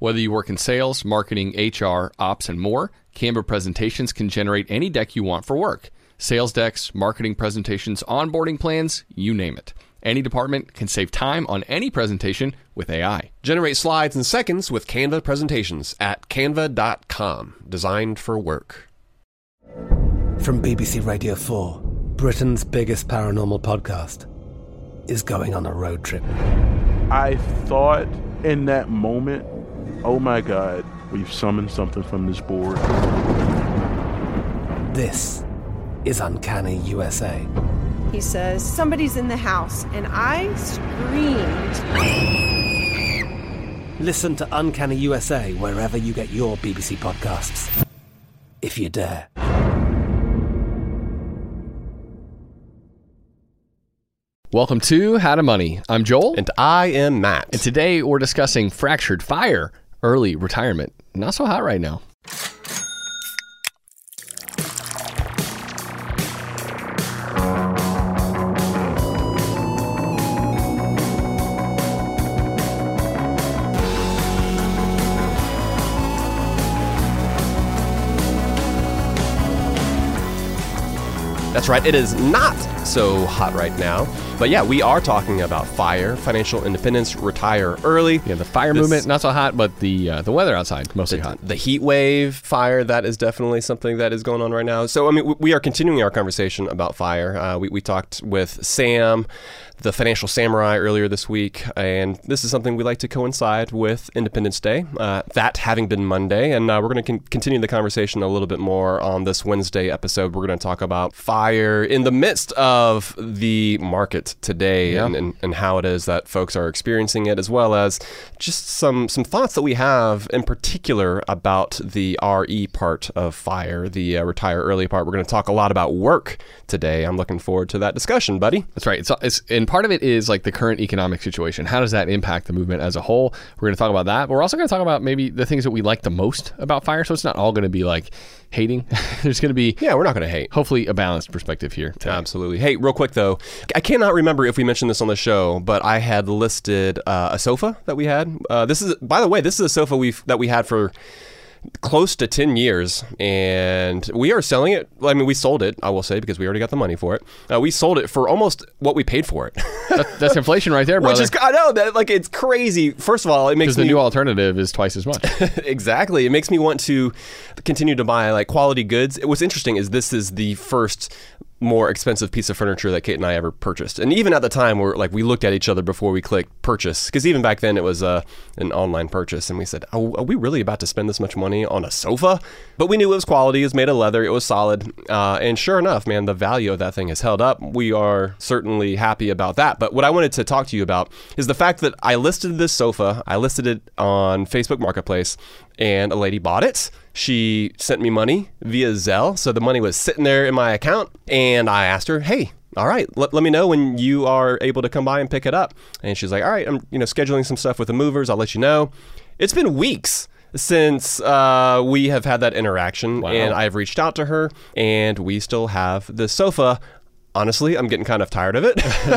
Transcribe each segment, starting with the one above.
Whether you work in sales, marketing, HR, ops, and more, Canva presentations can generate any deck you want for work. Sales decks, marketing presentations, onboarding plans, you name it. Any department can save time on any presentation with AI. Generate slides in seconds with Canva presentations at canva.com. Designed for work. From BBC Radio 4, Britain's biggest paranormal podcast is going on a road trip. I thought in that moment, oh my God, we've summoned something from this board. This is Uncanny USA. He says, Somebody's in the house. And I screamed. Listen to Uncanny USA wherever you get your BBC podcasts, if you dare. Welcome to How to Money. I'm Joel. And I am Matt. And today we're discussing fractured fire, early retirement. Not so hot right now. That's right, it is not so hot right now. But yeah, we are talking about fire, financial independence, retire early. Yeah, the fire This- movement not so hot, but the uh, the weather outside mostly the, hot. the heat wave fire that is definitely something that is going on right now so i mean we, we are continuing our conversation about fire uh, we, we talked with sam the financial samurai earlier this week and this is something we like to coincide with independence day uh, that having been monday and uh, we're going to con- continue the conversation a little bit more on this wednesday episode we're going to talk about fire in the midst of the market today Yeah. and, and, and how it is that folks are experiencing it as well as just some some thoughts that we have in particular about the RE part of fire, the uh, retire early part. We're going to talk a lot about work today. I'm looking forward to that discussion, buddy. That's right. It's, it's and part of it is like the current economic situation. How does that impact the movement as a whole? We're going to talk about that. But we're also going to talk about maybe the things that we like the most about fire. So it's not all going to be like hating. There's going to be Yeah, we're not going to hate. hopefully a balanced perspective here. Today. Absolutely. Hey, real quick though, I cannot remember if we mentioned this on the show, but I had listed uh, a sofa that we had. Uh, this is, by the way, this is a sofa we that we had for close to 10 years and we are selling it i mean we sold it i will say because we already got the money for it uh, we sold it for almost what we paid for it That- that's inflation right there, brother. which is i know that like it's crazy first of all it makes because the new alternative is twice as much. exactly. It makes me want to continue to buy like quality goods. What's interesting is this is the first more expensive piece of furniture that Kate and I ever purchased. And even at the time, we're like we looked at each other before we clicked purchase because even back then it was uh, an online purchase, and we said, "Are we really about to spend this much money on a sofa?" But we knew it was quality. It was made of leather. It was solid. Uh, and sure enough, man, the value of that thing has held up. We are certainly happy about that. But what I wanted to talk to you about is the fact that I listed this sofa. I listed it on Facebook Marketplace, and a lady bought it. She sent me money via Zelle. So the money was sitting there in my account. And I asked her, hey, all right, let, let me know when you are able to come by and pick it up. And she's like, all right, I'm you know scheduling some stuff with the movers. I'll let you know. It's been weeks. since uh, we have had that interaction, Wow. and I've reached out to her, and we still have the sofa. Honestly, I'm getting kind of tired of it.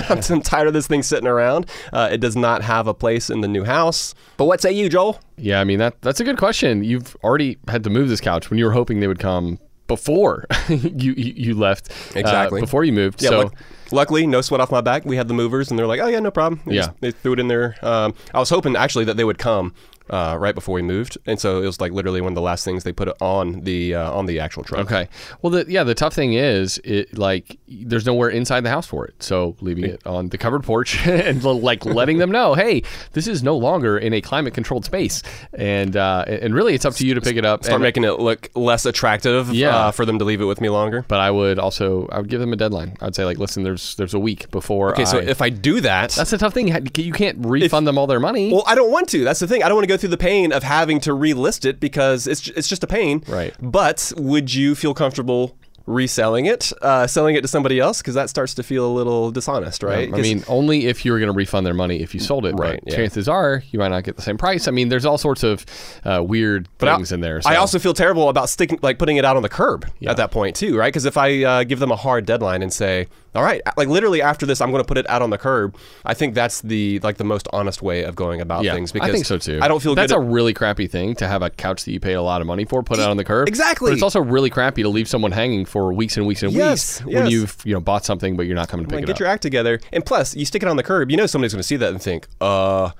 I'm tired of this thing sitting around. Uh, it does not have a place in the new house. But what say you, Joel? Yeah, I mean that that's a good question. You've already had to move this couch when you were hoping they would come before you, you left. uh, Exactly. before you moved. Yeah, so luck- luckily, no sweat off my back. We had the movers, and they're like, "Oh yeah, no problem." They Yeah. just- they threw it in there. Um, I was hoping actually that they would come uh, right before we moved, and so it was like literally one of the last things they put on the uh, on the actual truck. Okay. Well, the, yeah, the tough thing is, it like there's nowhere inside the house for it. So leaving it on the covered porch and like letting them know, hey, this is no longer in a climate controlled space, and uh, and really it's up to you to pick it up. Start and, making it look less attractive. Yeah. uh, for them to leave it with me longer. but I would also I would give them a deadline. I'd say like, listen, there's there's a week before. Okay, so if I do that, that's the tough thing. You can't refund them all their money. Well, I don't want to. That's the thing. I don't want to go through the pain of having to relist it because it's it's just a pain. Right. But would you feel comfortable reselling it, uh, selling it to somebody else? Because that starts to feel a little dishonest, right? I mean, only if you were going to refund their money if you sold it. Right, But yeah. chances are you might not get the same price. I mean, there's all sorts of uh, weird I- things in there. I also feel terrible about sticking, like putting it out on the curb Yeah. at that point too, right? Because if I uh, give them a hard deadline and say, "All right, like literally after this, I'm going to put it out on the curb," I think that's the like the most honest way of going about yeah, things. Because I think so too. I don't feel that's a really crappy thing to have a couch that you paid a lot of money for put out on the curb. exactly. But it's also really crappy to leave someone hanging for weeks and weeks and Yes, weeks when yes. you've you know bought something but you're not coming to pick like, it get up. your act together. And plus, you stick it on the curb, you know somebody's going to see that and think, uh,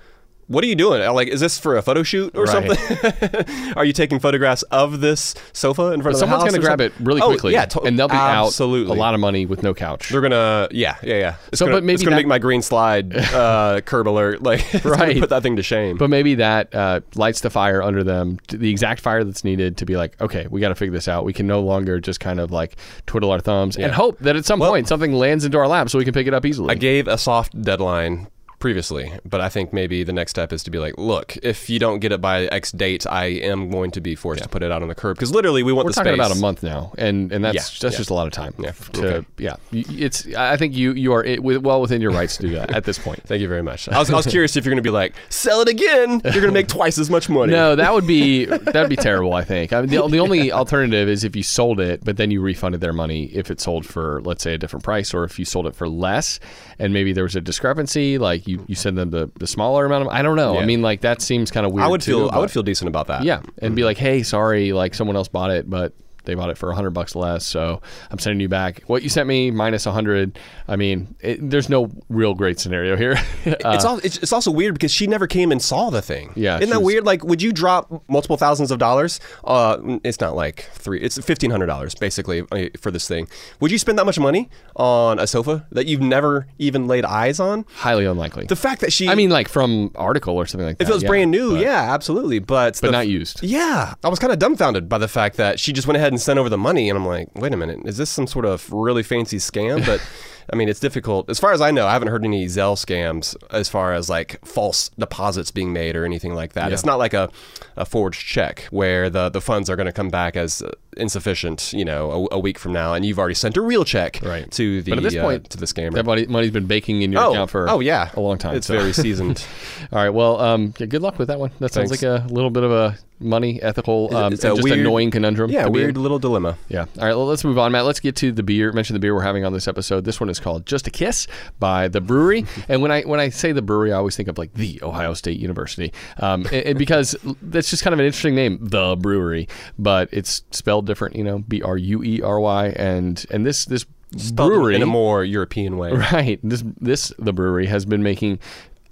what are you doing? Like, is this for a photo shoot or Right. something? are you taking photographs of this sofa in front But of the someone's house? Someone's going to grab something? it really quickly. Oh, quickly, yeah, to- and they'll be absolutely. out a lot of money with no couch. They're gonna, yeah, yeah, yeah. It's So, gonna, but maybe it's gonna that- make my green slide uh, curb alert. Like, it's Right. put that thing to shame. But maybe that uh, lights the fire under them, the exact fire that's needed to be like, okay, we got to figure this out. We can no longer just kind of like twiddle our thumbs and hope that at some Well- point something lands into our lap so we can pick it up easily. I gave a soft deadline previously, but I think maybe the next step is to be like, look, if you don't get it by X date, I am going to be forced to put it out on the curb because literally we want We're the talking space. about a month now, and and that's Yeah, that's yeah. just a lot of time. Yeah, To, okay. yeah, it's. I think you you are well within your rights to do that at this point. Thank you very much. I was, I was curious if you're going to be like, sell it again. You're going to make twice as much money. No, that would be that'd be terrible. I think. I mean, the, the only alternative is if you sold it, but then you refunded their money if it sold for let's say a different price, or if you sold it for less, and maybe there was a discrepancy, like you, you send them the, the smaller amount of. I don't know. I mean, like that seems kind of weird. I would too, feel I would feel decent about that. yeah, and be mm-hmm. like, hey, sorry, like someone else bought it, but they bought it for a hundred bucks less, so I'm sending you back what you sent me minus a hundred. I mean, it, there's no real great scenario here. Uh, It's, all, it's, it's also weird because she never came and saw the thing. Yeah, isn't that was- weird? Like, would you drop multiple thousands of dollars? Uh, it's not like three. It's fifteen hundred dollars basically uh, for this thing. Would you spend that much money on a sofa that you've never even laid eyes on? highly unlikely. The fact that she, I mean, like from article or something like that. if it was yeah, brand new, but- yeah, absolutely, but but the- not used. Yeah, I was kind of dumbfounded by the fact that she just went ahead and sent over the money, and I'm like, wait a minute, is this some sort of really fancy scam? But I mean, it's difficult. As far as I know, I haven't heard any Zelle scams as far as like false deposits being made or anything like that. Yeah. It's not like a, a forged check where the, the funds are going to come back as insufficient, you know, a, a week from now, and you've already sent a real check Right. to the But at this uh, point, to the scammer. That money, money's been baking in your oh, account for oh yeah, a long time. It's so- very seasoned. All right. Well, um, yeah, good luck with that one. That sounds Thanks. like a little bit of a money ethical, um, It's a just weird- annoying conundrum. yeah, in. weird little dilemma. Yeah. All right. Well, let's move on, Matt. Let's get to the beer. Mention the beer we're having on this episode. This one is called Just a Kiss by the Bruery. and when I when I say the Bruery, I always think of like the Ohio State University, um, and, and because that's just kind of an interesting name, the Bruery, but it's spelled different. You know, B R U E R Y, and and this this brewery in a more European way. Right. This this the Bruery has been making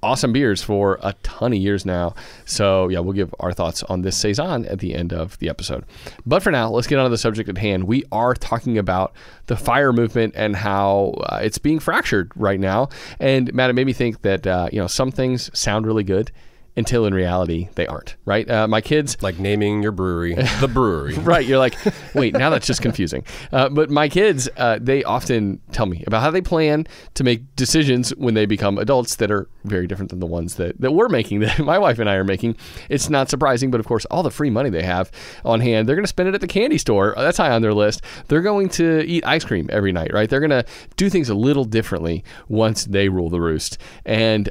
awesome beers for a ton of years now. So yeah, we'll give our thoughts on this saison at the end of the episode. But for now, let's get on to the subject at hand. We are talking about the fire movement and how uh, it's being fractured right now. And Matt, it made me think that uh, you know some things sound really good until in reality they aren't. Right. Uh, my kids Like naming your brewery, the brewery. right. You're like, wait, now that's just confusing. Uh, but my kids, uh, they often tell me about how they plan to make decisions when they become adults that are very different than the ones that, that we're making, that my wife and I are making. It's not surprising, but of course, all the free money they have on hand, they're going to spend it at the candy store. That's high on their list. They're going to eat ice cream every night, right? They're going to do things a little differently once they rule the roost. And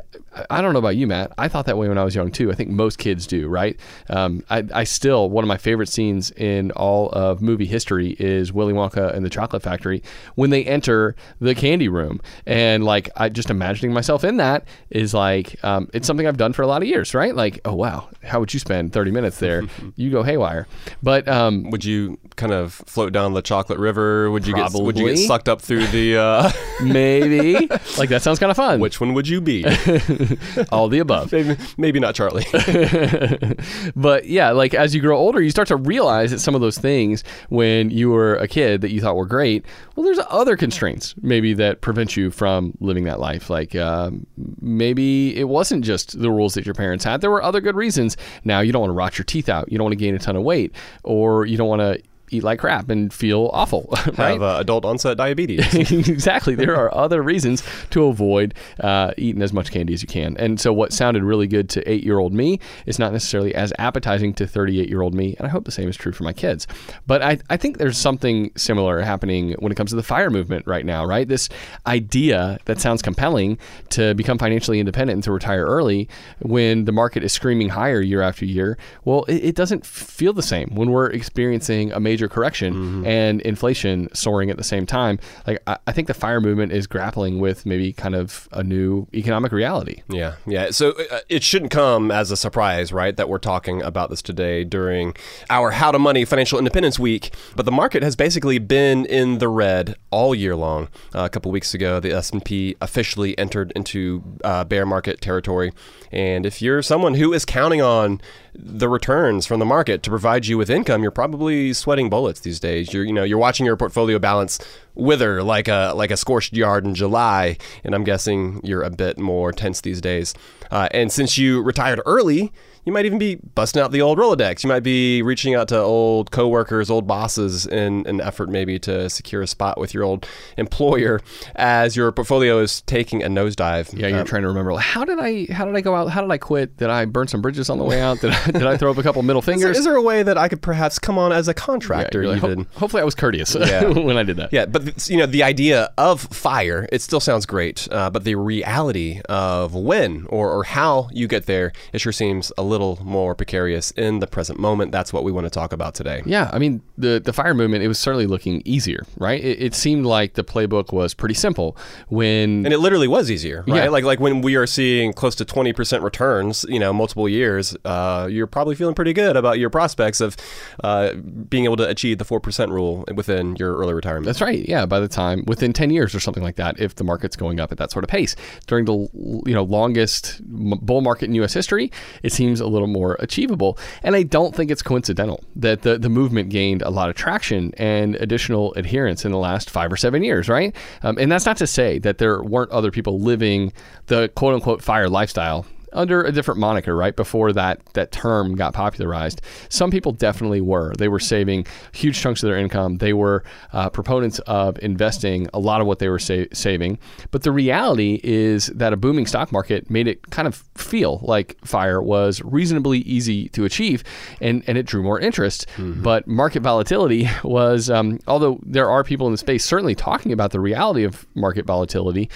I- don't know about you, Matt. I thought that way when I was young too. I think most kids do, right? Um, I, I still one of my favorite scenes in all of movie history is Willy Wonka and the Chocolate Factory when they enter the candy room, and like I just imagining myself in that is like um, it's something I've done for a lot of years, right? Like, oh wow, how would you spend thirty minutes there? you go haywire, but um, Would you kind of float down the chocolate river? Would you get would you get sucked up through the uh, maybe like that sounds kind of fun. which one would you be? all the above. maybe, maybe not Charlie. but yeah, like as you grow older, you start to realize that some of those things when you were a kid that you thought were great, well, there's other constraints maybe that prevent you from living that life. Like um, maybe it wasn't just the rules that your parents had. There were other good reasons. Now you don't want to rot your teeth out. You don't want to gain a ton of weight, or you don't want to eat like crap and feel awful, right? Have uh, adult onset diabetes. exactly. There are other reasons to avoid uh, eating as much candy as you can. And so, what sounded really good to eight year old me is not necessarily as appetizing to 38 year old me. And I hope the same is true for my kids. But I, I think there's something similar happening when it comes to the fire movement right now, right? This idea that sounds compelling to become financially independent and to retire early when the market is screaming higher year after year. Well, it, it doesn't feel the same when we're experiencing a major correction and inflation soaring at the same time. Like I, I think the fire movement is grappling with maybe kind of a new economic reality. Yeah, yeah. So uh, it shouldn't come as a surprise, right, that we're talking about this today during our How to Money Financial Independence Week. But the market has basically been in the red all year long. Uh, a couple weeks ago, the S and P officially entered into uh, bear market territory. And if you're someone who is counting on the returns from the market to provide you with income, you're probably sweating bullets these days. You're you know you're watching your portfolio balance wither like a like a scorched yard in July, and I'm guessing you're a bit more tense these days. Uh, and since you retired early, you might even be busting out the old Rolodex. You might be reaching out to old coworkers, old bosses in an effort maybe to secure a spot with your old employer as your portfolio is taking a nosedive. Yeah, you're Um, trying to remember like, how did I how did I go out? How did I quit? Did I burn some bridges on the way out? Did I, did I throw up a couple middle is, there, fingers? is there a way that I could perhaps come on as a contractor you're like, even? "Ho- hopefully I was courteous Yeah. when I did that. Yeah, but you know the idea of fire, it still sounds great, uh, but the reality of when or, or how you get there, it sure seems a little more precarious in the present moment. That's what we want to talk about today. Yeah, I mean the the fire movement. It was certainly looking easier, right? It, it seemed like the playbook was pretty simple. When And it literally was easier, right? Yeah. Like like when we are seeing close to twenty percent returns, you know, multiple years, uh, you're probably feeling pretty good about your prospects of uh, being able to achieve the four percent rule within your early retirement. That's right. Yeah, by the time within 10 years or something like that if the market's going up at that sort of pace. During the you know longest bull market in US history, it seems a little more achievable. And I don't think it's coincidental that the the movement gained a lot of traction and additional adherents in the last 5 or 7 years, right? Um, and that's not to say that there weren't other people living the quote unquote fire lifestyle under a different moniker, right? Before that that term got popularized, some people definitely were. They were saving huge chunks of their income. They were uh, proponents of investing a lot of what they were sa- saving. But the reality is that a booming stock market made it kind of feel like fire was reasonably easy to achieve, and and it drew more interest. But market volatility was, um, although there are people in the space certainly talking about the reality of market volatility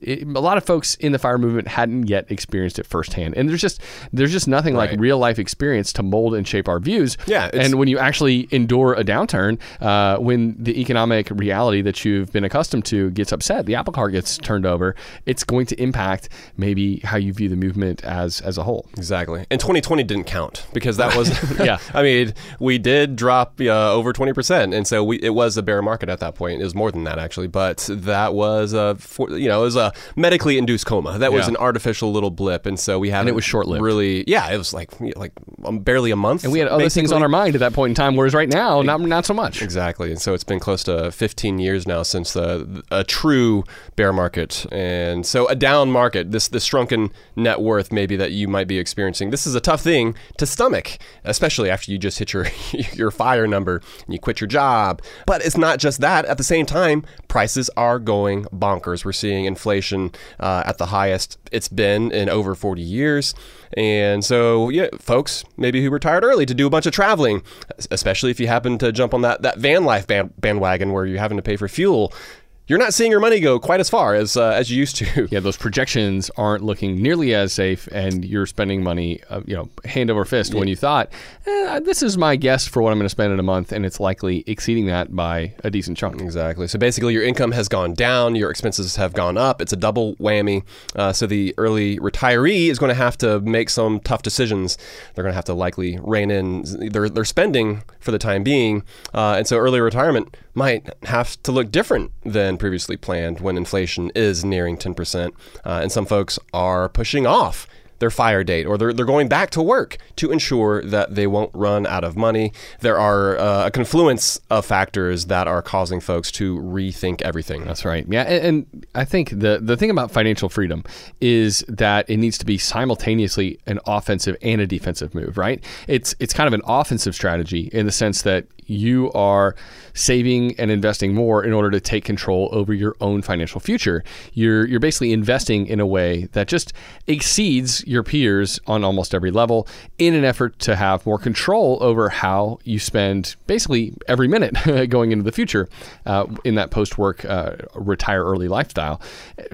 it, a lot of folks in the fire movement hadn't yet experienced it firsthand, and there's just there's just nothing like real life experience to mold and shape our views. Yeah, and when you actually endure a downturn, uh, when the economic reality that you've been accustomed to gets upset, the apple cart gets turned over. It's going to impact maybe how you view the movement as as a whole. Exactly. And 2020 didn't count because that was, Yeah. I mean, we did drop uh, over 20%. And so we, it was a bear market at that point. It was more than that, actually. But that was, a, for, you know, it was a medically induced coma. That was Yeah. an artificial little blip. And so we had it was short-lived. Really, yeah, it was like, like um, barely a month. And we had other things on our mind at that point in time, whereas right now, not not so much. Exactly, and so it's been close to 15 years now since the, a true bear market, and so a down market, this this shrunken net worth maybe that you might be experiencing. This is a tough thing to stomach, especially after you just hit your your fire number and you quit your job. But it's not just that. At the same time, prices are going bonkers. We're seeing inflation uh, at the highest it's been in over 40 years. And so, yeah, folks, maybe who retired early to do a bunch of traveling, especially if you happen to jump on that, that van life band, bandwagon where you're having to pay for fuel. You're not seeing your money go quite as far as uh, as you used to. Yeah, those projections aren't looking nearly as safe, and you're spending money, uh, you know, hand over fist when you thought, eh, this is my guess for what I'm going to spend in a month, and it's likely exceeding that by a decent chunk. Exactly. So basically, your income has gone down, your expenses have gone up. It's a double whammy. Uh, so the early retiree is going to have to make some tough decisions. They're going to have to likely rein in their, their spending for the time being. Uh, and so early retirement might have to look different than previously planned when inflation is nearing 10%. Uh, and some folks are pushing off their fire date or they're, they're going back to work to ensure that they won't run out of money. There are uh, a confluence of factors that are causing folks to rethink everything. That's right. Yeah, and, and, I think the the thing about financial freedom is that it needs to be simultaneously an offensive and a defensive move, right? It's it's kind of an offensive strategy in the sense that you are saving and investing more in order to take control over your own financial future. You're you're basically investing in a way that just exceeds your peers on almost every level in an effort to have more control over how you spend basically every minute going into the future uh, in that post-work uh, retire early lifestyle.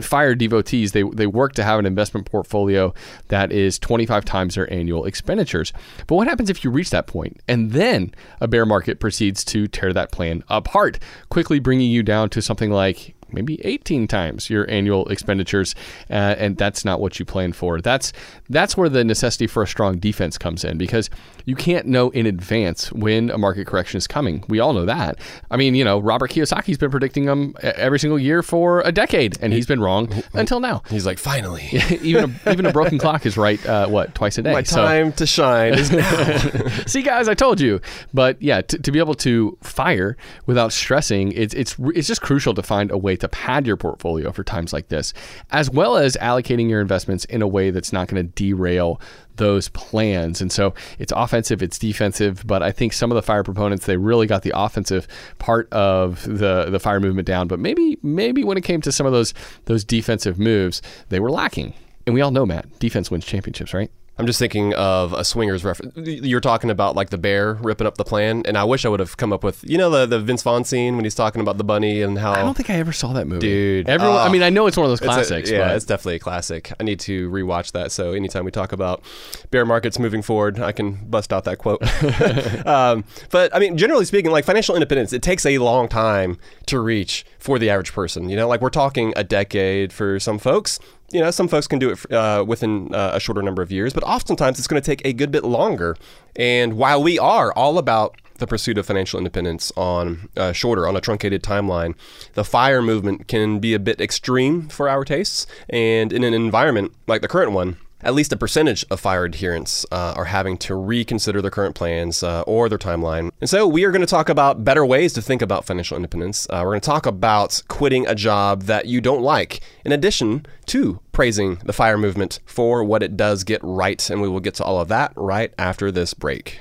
Fire devotees they they work to have an investment portfolio that is 25 times their annual expenditures. But what happens if you reach that point and then a bear market proceeds to tear that plan apart, quickly bringing you down to something like maybe 18 times your annual expenditures, uh, and that's not what you plan for. That's that's where the necessity for a strong defense comes in because you can't know in advance when a market correction is coming. We all know that. I mean, you know, Robert Kiyosaki's been predicting them every single year for a decade, and he's been wrong until now. He's like, finally, even a, even a broken clock is right. Uh, what twice a day? My time so, to shine is now. See, guys, I told you. But yeah, to, to be able to fire without stressing, it's it's it's just crucial to find a way to pad your portfolio for times like this, as well as allocating your investments in a way that's not going to derail those plans. And so it's offensive, it's defensive, but I think some of the fire proponents they really got the offensive part of the the fire movement down, but maybe maybe when it came to some of those those defensive moves, they were lacking. And we all know, Matt, defense wins championships, right? I'm just thinking of a swingers reference. You're talking about like the bear ripping up the plan, and I wish I would have come up with you know the the Vince Vaughn scene when he's talking about the bunny and how I don't think I ever saw that movie, dude. Everyone, I mean, I know it's one of those classics. A, yeah, but. it's definitely a classic. I need to rewatch that. So anytime we talk about bear markets moving forward, I can bust out that quote. um, but I mean, generally speaking, like financial independence, it takes a long time to reach for the average person. You know, like we're talking a decade for some folks you know, some folks can do it uh, within uh, a shorter number of years, but oftentimes it's going to take a good bit longer. And while we are all about the pursuit of financial independence on uh, shorter, on a truncated timeline, the FIRE movement can be a bit extreme for our tastes. And in an environment like the current one, at least a percentage of fire adherents uh, are having to reconsider their current plans uh, or their timeline. And so we are going to talk about better ways to think about financial independence. Uh, we're going to talk about quitting a job that you don't like, in addition to praising the fire movement for what it does get right. And we will get to all of that right after this break.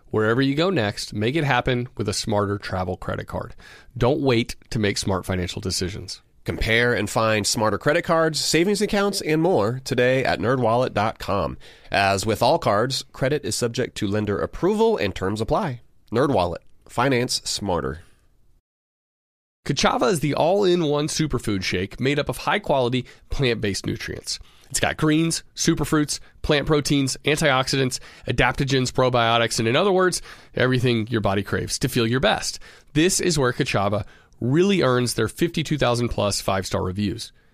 Wherever you go next, make it happen with a smarter travel credit card. Don't wait to make smart financial decisions. Compare and find smarter credit cards, savings accounts, and more today at nerdwallet.com. As with all cards, credit is subject to lender approval and terms apply. NerdWallet. Finance smarter. Kachava is the all-in-one superfood shake made up of high-quality plant-based nutrients. It's got greens, superfruits, plant proteins, antioxidants, adaptogens, probiotics, and in other words, everything your body craves to feel your best. This is where Kachava really earns their 52,000 plus five star reviews.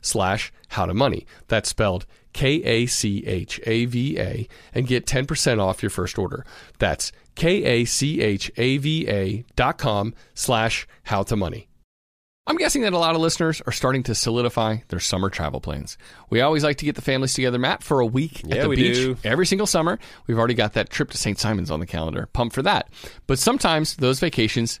slash how to money. That's spelled K-A-C-H-A-V-A and get 10% off your first order. That's K-A-C-H-A-V-A dot com slash how to money. I'm guessing that a lot of listeners are starting to solidify their summer travel plans. We always like to get the families together, Matt, for a week Yeah, at the beach do. every single summer. We've already got that trip to St. Simon's on the calendar. Pumped for that. But sometimes those vacations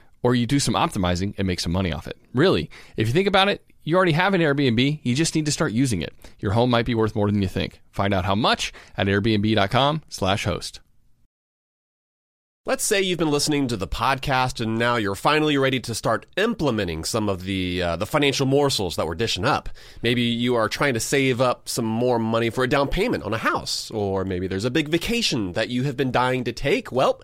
or you do some optimizing and make some money off it. Really, if you think about it, you already have an Airbnb, you just need to start using it. Your home might be worth more than you think. Find out how much at airbnb.com/host. Let's say you've been listening to the podcast and now you're finally ready to start implementing some of the uh, the financial morsels that we're dishing up. Maybe you are trying to save up some more money for a down payment on a house, or maybe there's a big vacation that you have been dying to take. Well,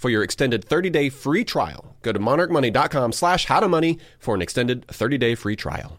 for your extended 30 day free trial. Go to monarchmoney.com slash how to money for an extended 30 day free trial.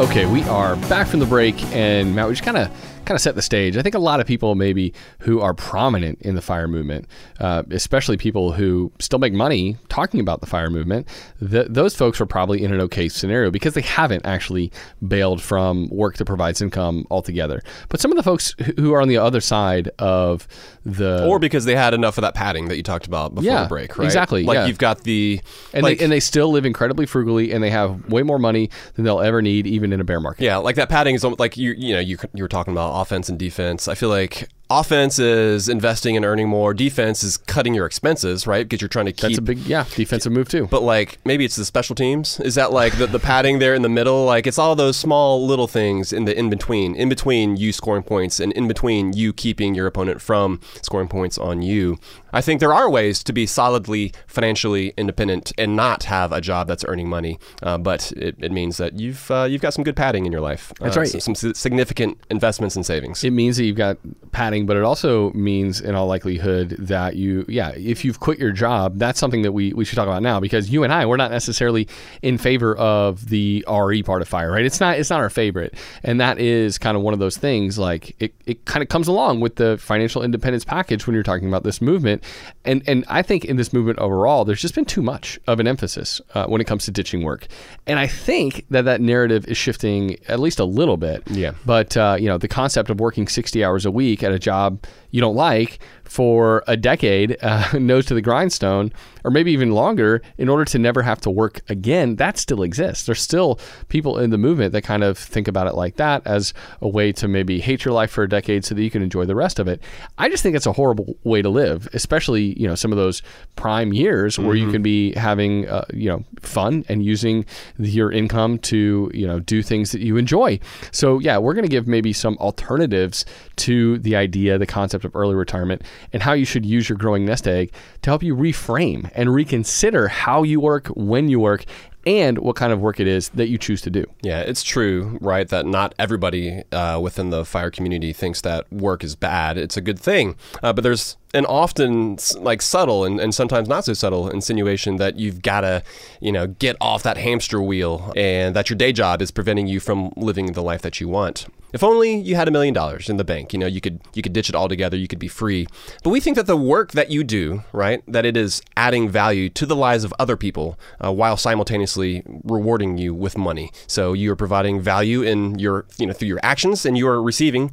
Okay, we are back from the break, and Matt, we just kind of kind of set the stage. I think a lot of people maybe who are prominent in the fire movement, uh, especially people who still make money talking about the fire movement, th- those folks are probably in an okay scenario because they haven't actually bailed from work that provides income altogether. But some of the folks who- are on the other side of the Or because they had enough of that padding that you talked about before Yeah, the break, right? exactly, Like yeah. you've got the and like, they and they still live incredibly frugally, and they have way more money than they'll ever need, even in a bear market. yeah, like that padding is like you you know you you were talking about offense and defense. I feel like offense is investing and earning more. Defense is cutting your expenses, right? Because you're trying to keep. That's a big yeah defensive move too. but like maybe it's the special teams. Is that like the, the padding there in the middle? Like it's all those small little things in the in between, in between you scoring points and in between you keeping your opponent from scoring points on you. I think there are ways to be solidly financially independent and not have a job that's earning money, uh, but it, it means that you've uh, you've got some good padding in your life. That's Uh, right. Some, some significant investments and savings. it means that you've got padding, but it also means, in all likelihood, that you, yeah, if you've quit your job, that's something that we, we should talk about now because you and I, we're not necessarily in favor of the RE part of fire, right? It's not, it's not our favorite, and that is kind of one of those things. Like it, it kind of comes along with the financial independence package when you're talking about this movement, and and I think in this movement overall, there's just been too much of an emphasis uh, when it comes to ditching work, and I think that that narrative is shifting at least a little bit. Yeah. But uh, you know, the concept of working 60 hours a week at a job you don't like for a decade, uh, nose to the grindstone, or maybe even longer, in order to never have to work again, that still exists. There's still people in the movement that kind of think about it like that as a way to maybe hate your life for a decade so that you can enjoy the rest of it. I just think it's a horrible way to live, especially you know some of those prime years where you can be having uh, you know fun and using your income to you know do things that you enjoy. So yeah, we're going to give maybe some alternatives to the idea, the concept of early retirement, and how you should use your growing nest egg to help you reframe and reconsider how you work, when you work, and what kind of work it is that you choose to do. Yeah, it's true, right? That not everybody uh, within the fire community thinks that work is bad. It's a good thing, uh, but there's an often like subtle and, and sometimes not so subtle insinuation that you've got to, you know, get off that hamster wheel and that your day job is preventing you from living the life that you want. If only you had a million dollars in the bank, you know, you could you could ditch it all together, you could be free. But we think that the work that you do, right, that it is adding value to the lives of other people uh, while simultaneously rewarding you with money. So you are providing value in your, you know, through your actions, and you are receiving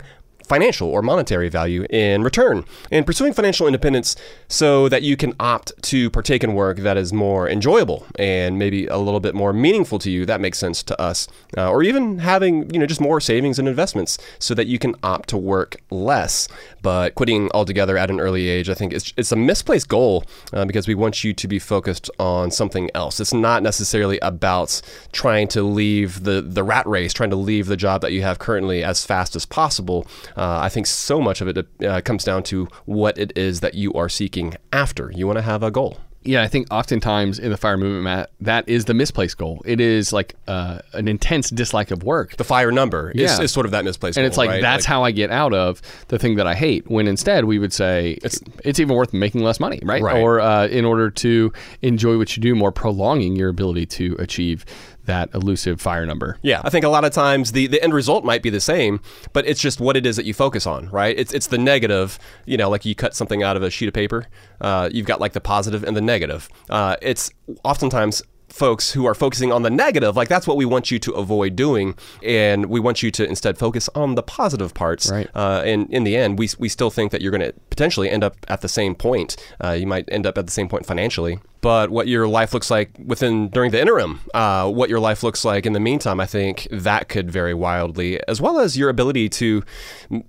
financial or monetary value in return. And pursuing financial independence so that you can opt to partake in work that is more enjoyable and maybe a little bit more meaningful to you. That makes sense to us. Uh, or even having, you know, just more savings and investments so that you can opt to work less. But quitting altogether at an early age, I think it's, it's a misplaced goal uh, because we want you to be focused on something else. It's not necessarily about trying to leave the, the rat race, trying to leave the job that you have currently as fast as possible. Uh, I think so much of it uh, comes down to what it is that you are seeking after. You want to have a goal. Yeah, I think oftentimes in the fire movement, Matt, that is the misplaced goal. It is like uh, an intense dislike of work. The fire number is, Yeah. is sort of that misplaced and goal, it's like right? that's how I get out of the thing that I hate. When instead we would say it's it's even worth making less money, right? Right. Or uh, in order to enjoy what you do, more prolonging your ability to achieve that elusive fire number. Yeah, I think a lot of times the, the end result might be the same, but it's just what it is that you focus on, right? It's it's the negative, you know, like you cut something out of a sheet of paper. Uh, you've got like the positive and the negative. Uh, it's oftentimes folks who are focusing on the negative, like that's what we want you to avoid doing, and we want you to instead focus on the positive parts. Right. Uh, and in the end, we we still think that you're going to potentially end up at the same point. Uh, you might end up at the same point financially but what your life looks like within during the interim, uh, what your life looks like in the meantime, I think that could vary wildly, as well as your ability to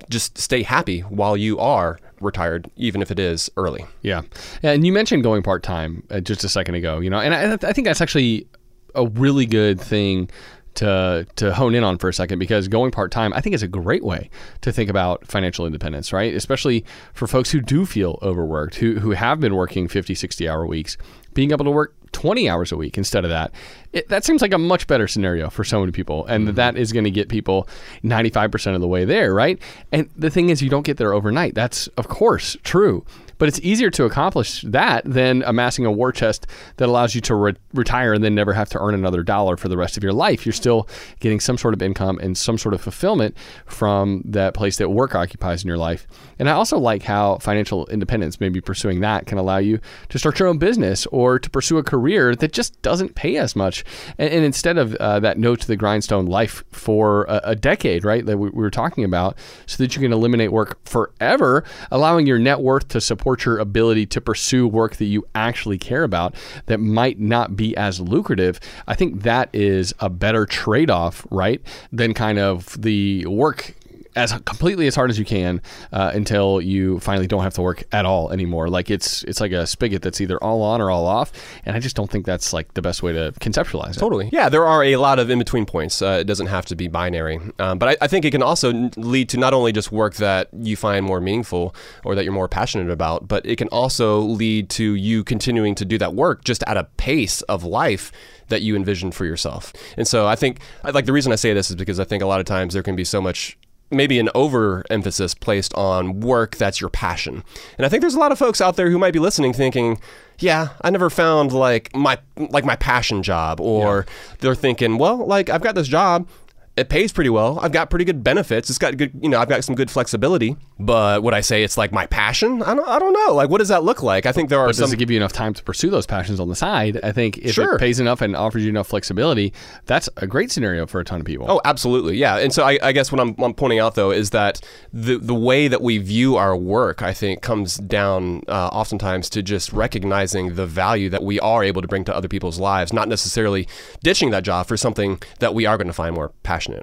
just stay happy while you are retired, even if it is early. Yeah, and you mentioned going part time uh, just a second ago. You know, and I, I think that's actually a really good thing to to hone in on for a second because going part time I think is a great way to think about financial independence, right? Especially for folks who do feel overworked, who who have been working 50, 60 hour weeks, being able to work 20 hours a week instead of that. It, that seems like a much better scenario for so many people and mm-hmm. that is going to get people 95% of the way there, right? And the thing is you don't get there overnight. That's of course true. But it's easier to accomplish that than amassing a war chest that allows you to re- retire and then never have to earn another dollar for the rest of your life. You're still getting some sort of income and some sort of fulfillment from that place that work occupies in your life. And I also like how financial independence, maybe pursuing that, can allow you to start your own business or to pursue a career that just doesn't pay as much. And, and instead of uh, that no to the grindstone life for a, a decade, right, that we, we were talking about, so that you can eliminate work forever, allowing your net worth to support your ability to pursue work that you actually care about that might not be as lucrative. I think that is a better trade off, right, than kind of the work as completely as hard as you can uh, until you finally don't have to work at all anymore. Like it's it's like a spigot that's either all on or all off, and I just don't think that's like the best way to conceptualize it. Totally. Yeah, there are a lot of in between points. Uh, it doesn't have to be binary. Um, but I, I think it can also lead to not only just work that you find more meaningful or that you're more passionate about, but it can also lead to you continuing to do that work just at a pace of life that you envision for yourself. And so I think, like, the reason I say this is because I think a lot of times there can be so much maybe an overemphasis placed on work that's your passion. And I think there's a lot of folks out there who might be listening thinking, yeah, I never found like my like my passion job or they're thinking, well, like I've got this job it pays pretty well. I've got pretty good benefits. It's got good, you know, I've got some good flexibility. But would I say it's like my passion? I don't, I don't know. Like, what does that look like? I think there are But some. does it give you enough time to pursue those passions on the side? I think if Sure. it pays enough and offers you enough flexibility, that's a great scenario for a ton of people. Oh, absolutely, yeah. And so I, I guess what I'm, I'm pointing out though is that the the way that we view our work, I think, comes down uh, oftentimes to just recognizing the value that we are able to bring to other people's lives, not necessarily ditching that job for something that we are going to find more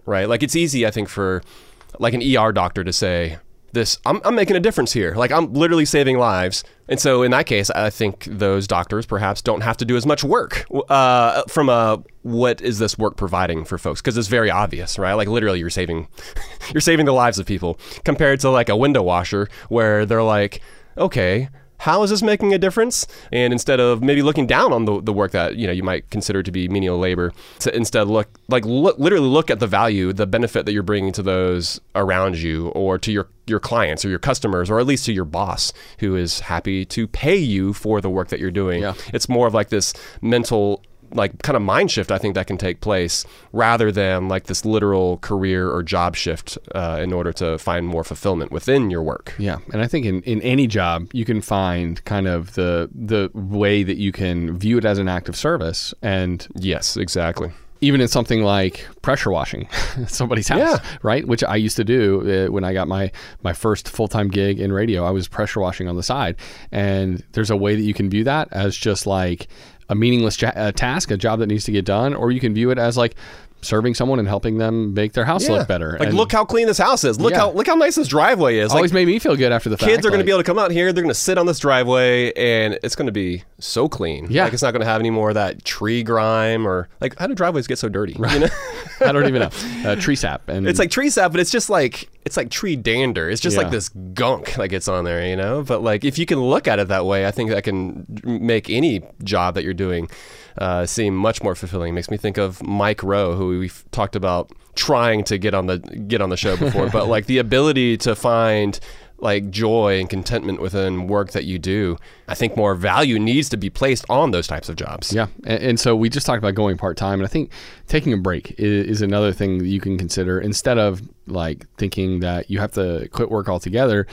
right? Like it's easy, I think, for like an ER doctor to say. This, I'm, I'm making a difference here. Like, I'm literally saving lives. And so, in that case, I think those doctors perhaps don't have to do as much work uh, from a what is this work providing for folks? Because it's very obvious, right? Like, literally, you're saving, you're saving the lives of people compared to like a window washer where they're like, okay, how is this making a difference? And instead of maybe looking down on the, the work that you know you might consider to be menial labor, to instead look like look, literally look at the value, the benefit that you're bringing to those around you, or to your your clients or your customers, or at least to your boss, who is happy to pay you for the work that you're doing. Yeah. It's more of like this mental like kind of mind shift I think that can take place rather than like this literal career or job shift uh, in order to find more fulfillment within your work. Yeah, and I think in, in any job you can find kind of the the way that you can view it as an act of service, and Yes, exactly. even in something like pressure washing somebody's house, Yeah. right? Which I used to do uh, when I got my my first full time gig in radio. I was pressure washing on the side, and there's a way that you can view that as just like a meaningless ja- uh, task, a job that needs to get done, or you can view it as like serving someone and helping them make their house look better. Like, And look how clean this house is. Look Yeah. how look how nice this driveway is. always like, made me feel good after the fact. kids are going to be able to come out here. They're going to sit on this driveway, and it's going to be so clean. Yeah. like it's not going to have any more of that tree grime or like how do driveways get so dirty? You know, I don't even know uh, tree sap, and it's like tree sap, but it's just like it's like tree dander. It's just Yeah. like this gunk that gets on there, you know. But like if you can look at it that way, I think that can make any job that you're doing uh, seem much more fulfilling. It makes me think of Mike Rowe, who we've talked about trying to get on the get on the show before, but like the ability to find like joy and contentment within work that you do. I think more value needs to be placed on those types of jobs. Yeah, and, and so we just talked about going part time, and I think taking a break is, is another thing that you can consider instead of like thinking that you have to quit work altogether.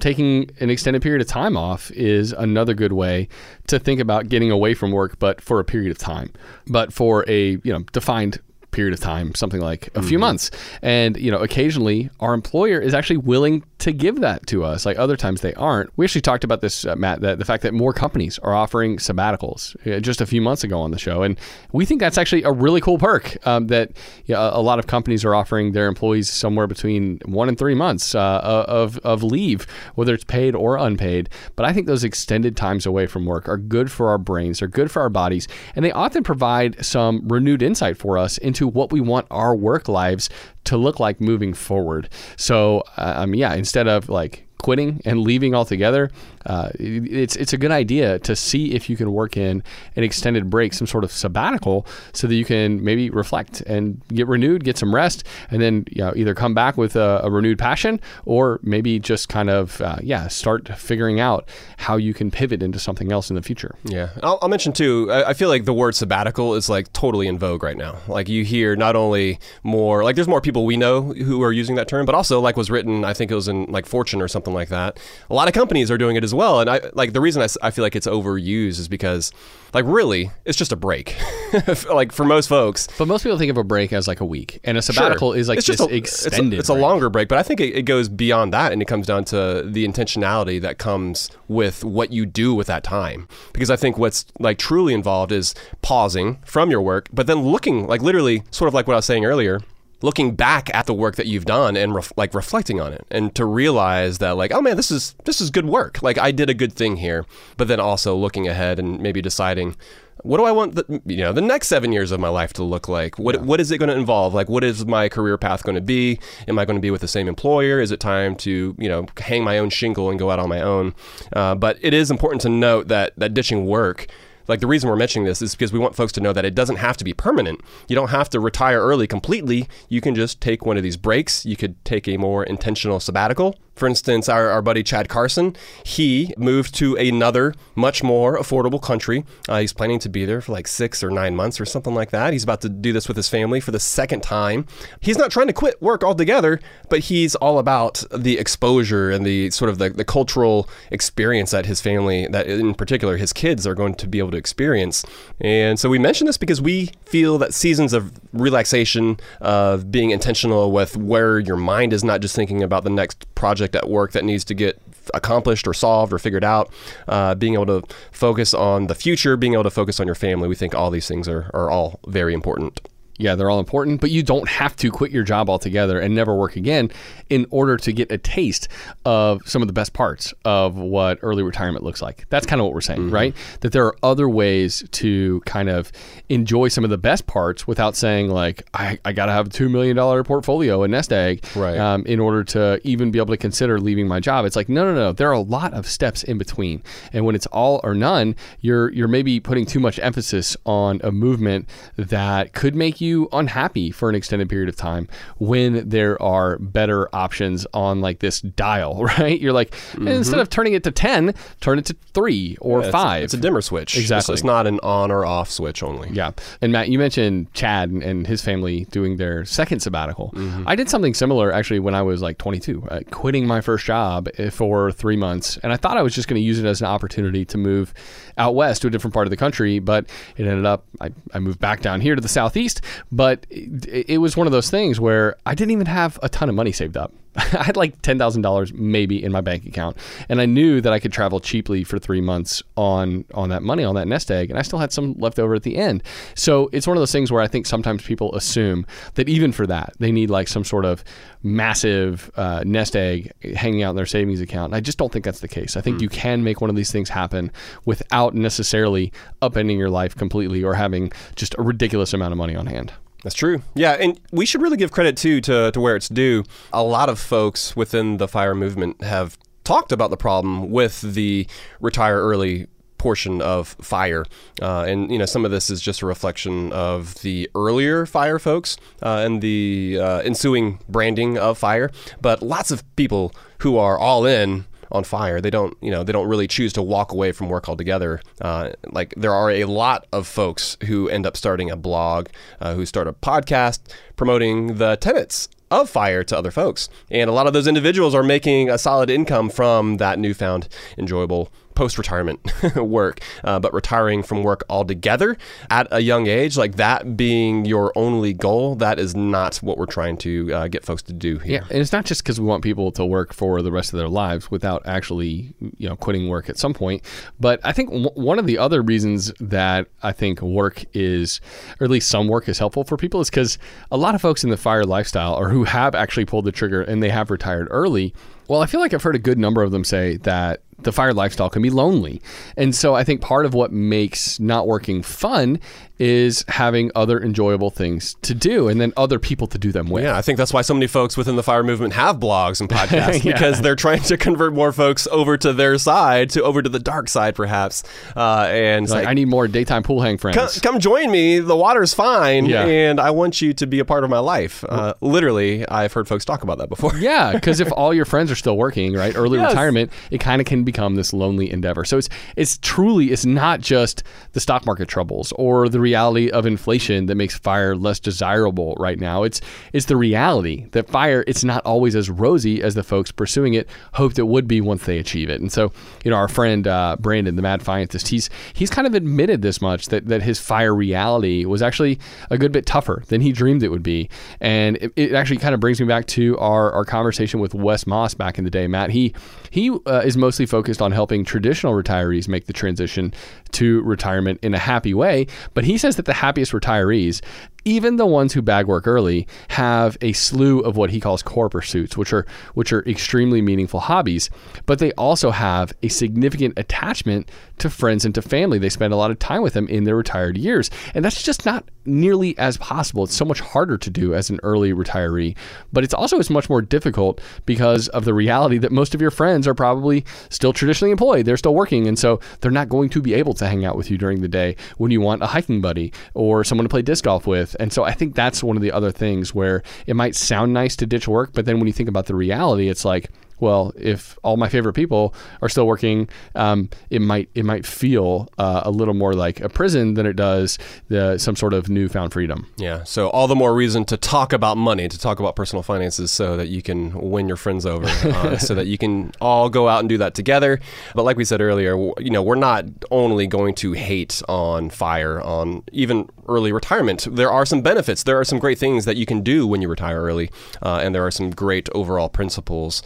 Taking an extended period of time off is another good way to think about getting away from work, but for a period of time, but for a you know defined period of time, something like a few mm-hmm. months. And, you know, occasionally our employer is actually willing to give that to us. Like other times they aren't. We actually talked about this, uh, Matt, that the fact that more companies are offering sabbaticals uh, just a few months ago on the show. And we think that's actually a really cool perk um, that you know, a lot of companies are offering their employees somewhere between one and three months uh, of, of leave, whether it's paid or unpaid. But I think those extended times away from work are good for our brains, they're good for our bodies, and they often provide some renewed insight for us into what we want our work lives to look like moving forward. So, uh, um, yeah, instead of like quitting and leaving altogether, uh, it's it's a good idea to see if you can work in an extended break, some sort of sabbatical, so that you can maybe reflect and get renewed, get some rest, and then you know, either come back with a, a renewed passion, or maybe just kind of uh, yeah start figuring out how you can pivot into something else in the future. Yeah, I'll, I'll mention too. I, I feel like the word sabbatical is like totally in vogue right now. Like you hear not only more like there's more people we know who are using that term, but also like was written. I think it was in like Fortune or something like that. A lot of companies are doing it as well. And I like the reason I feel like it's overused is because like really it's just a break. like for most folks, But most people think of a break as like a week, and a sabbatical Sure. is like It's just a, it's a- extended. It's a, longer break, but I think it, it goes beyond that, and it comes down to the intentionality that comes with what you do with that time. Because I think what's like truly involved is pausing from your work, but then looking like literally, sort of like what I was saying earlier. Looking back at the work that you've done and ref- like reflecting on it, and to realize that like, oh man, this is this is good work. Like I did a good thing here. But then also looking ahead and maybe deciding, what do I want the you know the next seven years of my life to look like? What what is it going to involve? Like what is my career path going to be? Am I going to be with the same employer? Is it time to you know hang my own shingle and go out on my own? Uh, but it is important to note that that ditching work. Like the reason we're mentioning this is because we want folks to know that it doesn't have to be permanent. You don't have to retire early completely. You can just take one of these breaks. You could take a more intentional sabbatical. For instance, our, our buddy Chad Carson, he moved to another much more affordable country. Uh, he's planning to be there for like six or nine months or something like that. He's about to do this with his family for the second time. He's not trying to quit work altogether, but he's all about the exposure and the sort of the, the cultural experience that his family, that in particular his kids, are going to be able to experience. And so we mention this because we feel that seasons of relaxation, of being intentional with where your mind is not just thinking about the next project at work that needs to get accomplished or solved or figured out, uh, being able to focus on the future, being able to focus on your family. We think all these things are, are all very important. Yeah, they're all important, but you don't have to quit your job altogether and never work again in order to get a taste of some of the best parts of what early retirement looks like. That's kind of what we're saying, mm-hmm. right? That there are other ways to kind of enjoy some of the best parts without saying, like, I, I got to have a $2 million portfolio, a nest egg, right. um, in order to even be able to consider leaving my job. It's like, no, no, no. There are a lot of steps in between. And when it's all or none, you're, you're maybe putting too much emphasis on a movement that could make you you unhappy for an extended period of time when there are better options on like this dial, right? You're like, mm-hmm. instead of turning it to 10, turn it to three or yeah, five. It's a, it's a, dimmer switch. Exactly. It's, it's, not an on or off switch only. Yeah. And Matt, you mentioned Chad and his family doing their second sabbatical. Mm-hmm. I did something similar actually when I was like 22, uh, quitting my first job eh, for three months. And I thought I was just going to use it as an opportunity to move out west to a different part of the country, but it ended up, I, I moved back down here to the southeast but it, it was one of those things where I didn't even have a ton of money saved up. I had like ten thousand dollars maybe in my bank account, and I knew that I could travel cheaply for three months on on that money on that nest egg, and I still had some left over at the end. So it's one of those things where I think sometimes people assume that even for that they need like some sort of massive uh, nest egg hanging out in their savings account. And I just don't think that's the case. I think mm. you can make one of these things happen without necessarily upending your life completely or having just a ridiculous amount of money on hand. That's true. Yeah, and we should really give credit too to to where it's due. A lot of folks within the fire movement have talked about the problem with the retire early portion of fire. Uh, and, you know, some of this is just a reflection of the earlier fire folks uh, and the uh, ensuing branding of fire. But lots of people who are all in on fire. They don't, you know, they don't really choose to walk away from work altogether. Uh, like there are a lot of folks who end up starting a blog, uh, who start a podcast promoting the tenets of fire to other folks. And a lot of those individuals are making a solid income from that newfound enjoyable post retirement work, uh, but retiring from work altogether at a young age, like that being your only goal, that is not what we're trying to uh, get folks to do here. Yeah, and it's not just because we want people to work for the rest of their lives without actually, you know, quitting work at some point. But I think w- one of the other reasons that I think work is, or at least some work is helpful for people, is because a lot of folks in the fire lifestyle or who have actually pulled the trigger and they have retired early. Well, I feel like I've heard a good number of them say that the fire lifestyle can be lonely. And so I think part of what makes not working fun is having other enjoyable things to do and then other people to do them with. Yeah, I think that's why so many folks within the fire movement have blogs and podcasts yeah. because they're trying to convert more folks over to their side, to over to the dark side perhaps. Uh, and like, like, I need more daytime pool hang friends. Come, come, join me. The water's fine yeah. and I want you to be a part of my life. Uh, literally, I've heard folks talk about that before. yeah, because if all your friends are still working, right, early yes. retirement, it kind of can become this lonely endeavor. So it's it's truly it's not just the stock market troubles or the reality of inflation that makes fire less desirable right now. It's it's the reality that fire it's not always as rosy as the folks pursuing it hoped it would be once they achieve it. And so you know our friend uh, Brandon, the Mad Fientist, he's he's kind of admitted this much that that his fire reality was actually a good bit tougher than he dreamed it would be. And it, it actually kind of brings me back to our our conversation with Wes Moss back in the day. Matt, he he uh, is mostly focused on helping traditional retirees make the transition to retirement in a happy way. But he says that the happiest retirees even the ones who bag work early have a slew of what he calls core pursuits, which are which are extremely meaningful hobbies, but they also have a significant attachment to friends and to family. They spend a lot of time with them in their retired years, and that's just not nearly as possible. It's so much harder to do as an early retiree, but it's also it's much more difficult because of the reality that most of your friends are probably still traditionally employed. They're still working, and so they're not going to be able to hang out with you during the day when you want a hiking buddy or someone to play disc golf with. And so I think that's one of the other things where it might sound nice to ditch work, but then when you think about the reality, it's like well, if all my favorite people are still working, um, it might it might feel uh, a little more like a prison than it does the, some sort of newfound freedom. Yeah. So all the more reason to talk about money, to talk about personal finances, so that you can win your friends over, uh, so that you can all go out and do that together. But like we said earlier, you know, we're not only going to hate on fire on even early retirement. There are some benefits. There are some great things that you can do when you retire early, uh, and there are some great overall principles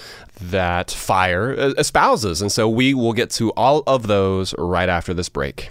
that fire uh, espouses. And so we will get to all of those right after this break.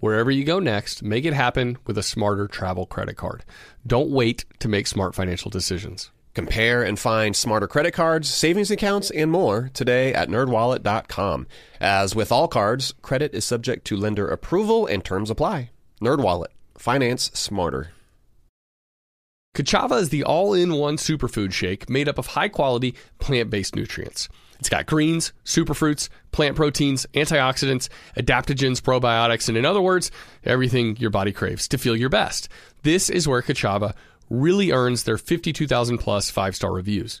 Wherever you go next, make it happen with a smarter travel credit card. Don't wait to make smart financial decisions. Compare and find smarter credit cards, savings accounts, and more today at nerdwallet.com. As with all cards, credit is subject to lender approval and terms apply. NerdWallet. Finance smarter. Kachava is the all-in-one superfood shake made up of high-quality plant-based nutrients. It's got greens, superfruits, plant proteins, antioxidants, adaptogens, probiotics, and in other words, everything your body craves to feel your best. This is where Kachava really earns their 52,000 plus five star reviews.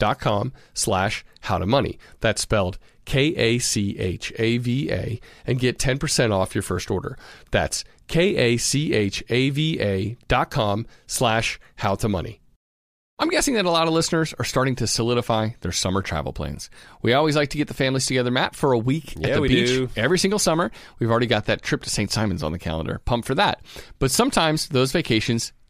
dot com slash how to money. That's spelled K A C H A V A and get 10% off your first order. That's K A C H A V A dot com slash how to money. I'm guessing that a lot of listeners are starting to solidify their summer travel plans. We always like to get the families together, Matt, for a week Yeah, at the we beach do. every single summer. We've already got that trip to St. Simon's on the calendar. Pumped for that. But sometimes those vacations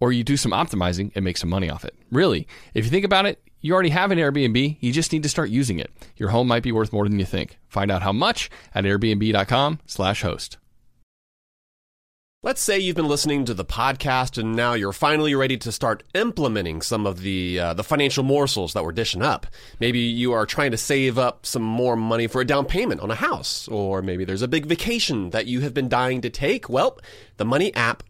or you do some optimizing and make some money off it. Really, if you think about it, you already have an Airbnb, you just need to start using it. Your home might be worth more than you think. Find out how much at airbnb.com/host. Let's say you've been listening to the podcast and now you're finally ready to start implementing some of the uh, the financial morsels that we're dishing up. Maybe you are trying to save up some more money for a down payment on a house, or maybe there's a big vacation that you have been dying to take. Well, the money app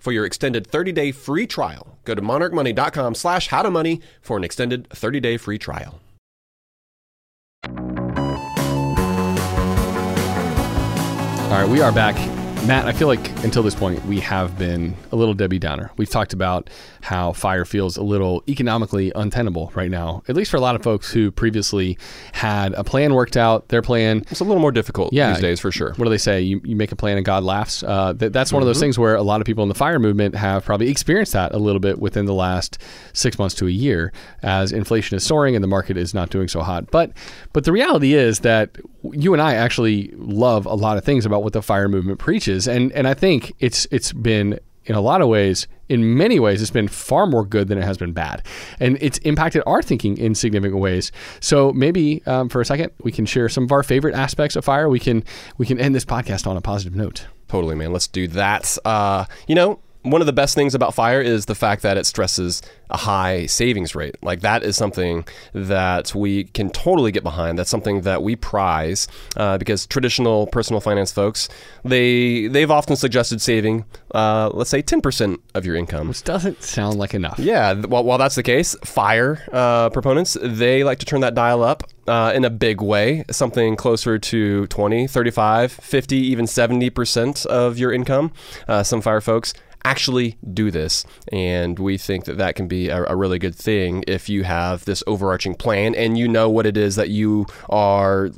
for your extended 30 day free trial. Go to monarchmoney.com slash how to money for an extended 30 day free trial. All right, we are back. Matt, I feel like until this point, we have been a little Debbie Downer. We've talked about how fire feels a little economically untenable right now, at least for a lot of folks who previously had a plan worked out, their plan. It's a little more difficult Yeah. these days for sure. What do they say? You, you make a plan and God laughs. Uh, th- that's one of those things where a lot of people in the fire movement have probably experienced that a little bit within the last six months to a year as inflation is soaring and the market is not doing so hot. But but the reality is that you and I actually love a lot of things about what the fire movement preaches, and and I think it's it's been in a lot of ways, in many ways, it's been far more good than it has been bad, and it's impacted our thinking in significant ways. So maybe um, for a second, we can share some of our favorite aspects of fire. We can we can end this podcast on a positive note. Totally, man. Let's do that. Uh, you know, one of the best things about fire is the fact that it stresses a high savings rate. Like that is something that we can totally get behind. That's something that we prize uh, because traditional personal finance folks they they've often suggested saving, uh, let's say, ten percent of your income. Which doesn't sound like enough. Yeah, while, while that's the case, fire uh, proponents, they like to turn that dial up uh, in a big way, something closer to 20, 35, 50, even 70% of your income. Uh, some fire folks actually do this, and we think that that can be a, a really good thing if you have this overarching plan and you know what it is that you are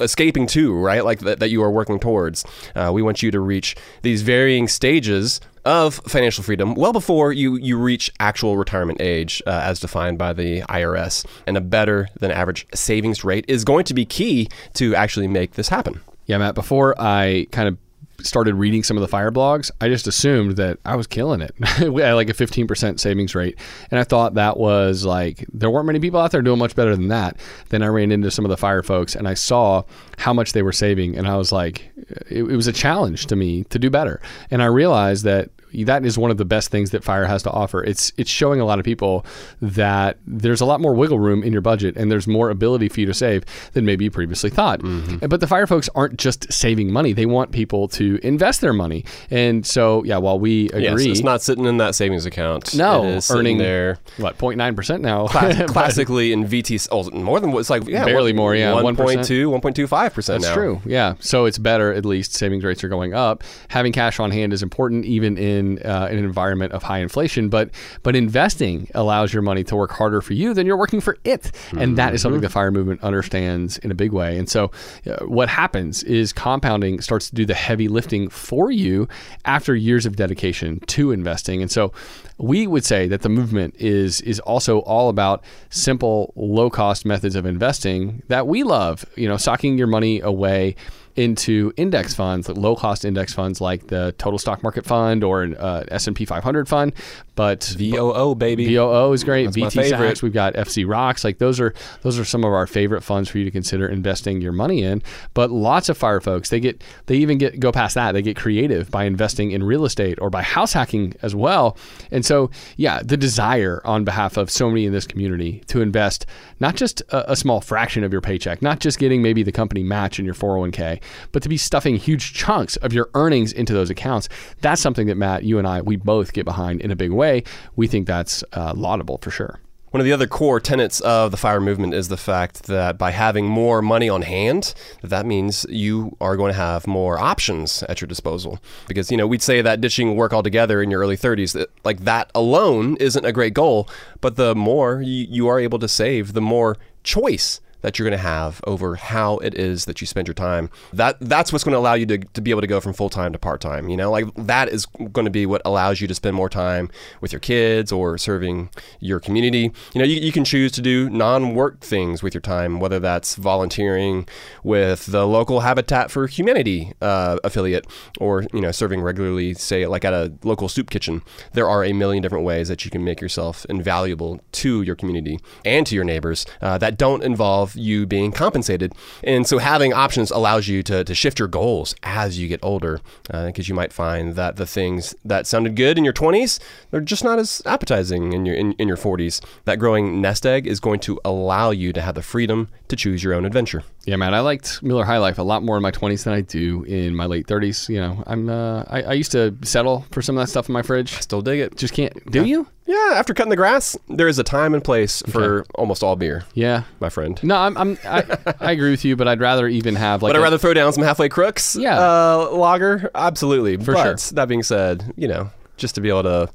escaping to, right? Like that, that you are working towards. Uh, we want you to reach these varying stages of financial freedom well before you, you reach actual retirement age uh, as defined by the IRS. And a better than average savings rate is going to be key to actually make this happen. Yeah, Matt, before I kind of started reading some of the fire blogs, I just assumed that I was killing it. we had like a 15% savings rate. And I thought that was like, there weren't many people out there doing much better than that. Then I ran into some of the fire folks and I saw how much they were saving. And I was like, it, it was a challenge to me to do better. And I realized that that is one of the best things that fire has to offer. It's it's showing a lot of people that there's a lot more wiggle room in your budget and there's more ability for you to save than maybe you previously thought. Mm-hmm. But the fire folks aren't just saving money; they want people to invest their money. And so, yeah, while we agree, Yes, it's not sitting in that savings account. no it is earning there. what 0.9 percent now. Class- classically in VT, oh, more than what it's like, yeah, Barely more, yeah, 1%. 1.2, 1.25 percent. That's now. true. Yeah. So it's better. At least savings rates are going up. Having cash on hand is important, even in uh, in an environment of high inflation. But but investing allows your money to work harder for you than you're working for it, and that is something the fire movement understands in a big way. And so, uh, what happens is compounding starts to do the heavy lifting for you after years of dedication to investing. And so, we would say that the movement is is also all about simple, low cost methods of investing that we love. You know, socking your money away into index funds, like low cost index funds like the Total Stock Market Fund or an uh, S&P 500 fund. But VOO baby. VOO is great. That's VTSAX. We've got FZROX. Like those are those are some of our favorite funds for you to consider investing your money in. But lots of fire folks, they get they even get go past that. They get creative by investing in real estate or by house hacking as well. And so, yeah, the desire on behalf of so many in this community to invest not just a, a small fraction of your paycheck, not just getting maybe the company match in your 401k, but to be stuffing huge chunks of your earnings into those accounts. That's something that Matt, you and I, we both get behind in a big way. We think that's uh, laudable for sure. One of the other core tenets of the fire movement is the fact that by having more money on hand, that means you are going to have more options at your disposal. Because, you know, we'd say that ditching work altogether in your early 30s, that, like that alone isn't a great goal. But the more you, you are able to save, the more choice that you're going to have over how it is that you spend your time. That that's what's going to allow you to, to be able to go from full time to part time. You know, like that is going to be what allows you to spend more time with your kids or serving your community. You know, you, you can choose to do non work things with your time, whether that's volunteering with the local Habitat for Humanity uh, affiliate or you know serving regularly, say like at a local soup kitchen. There are a million different ways that you can make yourself invaluable to your community and to your neighbors uh, that don't involve you being compensated. And so having options allows you to, to shift your goals as you get older because uh, you might find that the things that sounded good in your 20s, they're just not as appetizing in your, in, in your 40s. That growing nest egg is going to allow you to have the freedom to choose your own adventure. Yeah, man, I liked Miller High Life a lot more in my 20s than I do in my late 30s. You know, I'm uh, I, I used to settle for some of that stuff in my fridge. Still dig it. Just can't. Do you? Yeah, after cutting the grass, there is a time and place for almost all beer, Yeah. my friend. No, I'm, I'm I, I agree with you, but I'd rather even have like But I'd a- rather throw down some halfway crooks. Yeah. Uh, lager, absolutely. For but sure. That being said, you know, just to be able to,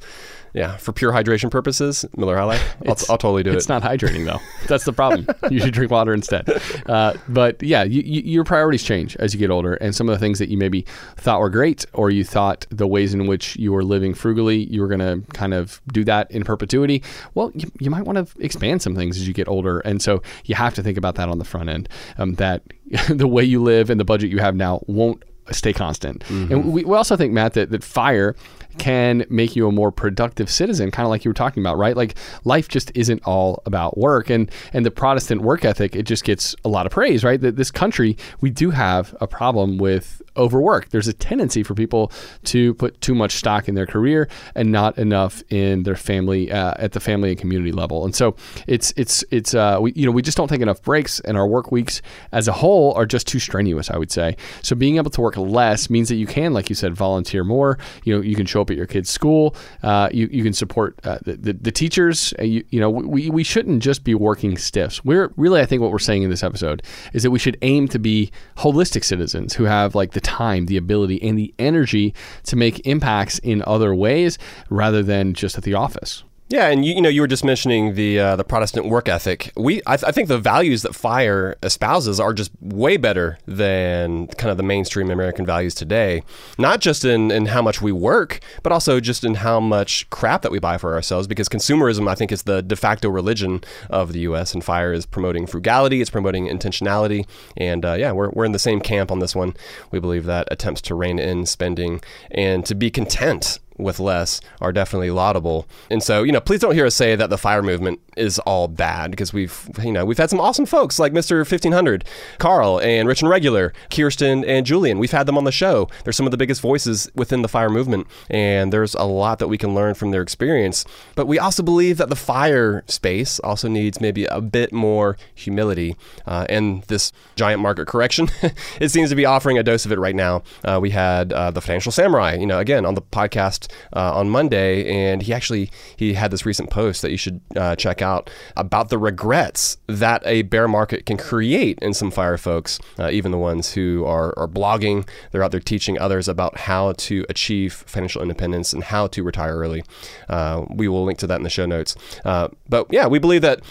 yeah, for pure hydration purposes, Miller High Life, I'll, I'll totally do It's it. It's not hydrating though. That's the problem. you should drink water instead. Uh, but yeah, you, you, your priorities change as you get older, and some of the things that you maybe thought were great, or you thought the ways in which you were living frugally, you were going to kind of do that in perpetuity. Well, you, you might want to expand some things as you get older, and so you have to think about that on the front end. Um, that the way you live and the budget you have now won't stay constant. And we, we also think, Matt, that, that fire can make you a more productive citizen, kind of like you were talking about, right? Like life just isn't all about work. And and the Protestant work ethic, it just gets a lot of praise, right? That this country, we do have a problem with overwork. There's a tendency for people to put too much stock in their career and not enough in their family uh, at the family and community level. And so it's it's it's uh, we you know we just don't take enough breaks, and our work weeks as a whole are just too strenuous. I would say. So being able to work less means that you can, like you said, volunteer more. You know, you can show at your kid's school. Uh, you you can support uh, the, the the teachers. Uh, you, you know, we we shouldn't just be working stiffs. We're really, I think, what we're saying in this episode is that we should aim to be holistic citizens who have like the time, the ability, and the energy to make impacts in other ways rather than just at the office. Yeah, and you, you know you were just mentioning the uh, the Protestant work ethic. We I, th- I think the values that Fire espouses are just way better than kind of the mainstream American values today. Not just in in how much we work, but also just in how much crap that we buy for ourselves. Because consumerism, I think, is the de facto religion of the U.S. and Fire is promoting frugality, it's promoting intentionality, and uh, yeah, we're we're in the same camp on this one. We believe that attempts to rein in spending and to be content with less are definitely laudable. And so, you know, please don't hear us say that the fire movement is all bad because we've, you know, we've had some awesome folks like Mr. 1500, Carl and Rich and Regular, Kiersten and Julien. We've had them on the show. They're some of the biggest voices within the fire movement and there's a lot that we can learn from their experience. But we also believe that the fire space also needs maybe a bit more humility. Uh, and this giant market correction, it seems to be offering a dose of it right now. Uh, we had uh, the Financial Samurai, you know, again on the podcast uh, on Monday, and he actually he had this recent post that you should uh, check out about the regrets that a bear market can create in some fire folks, uh, even the ones who are, are blogging. They're out there teaching others about how to achieve financial independence and how to retire early. Uh, we will link to that in the show notes. Uh, but yeah, we believe that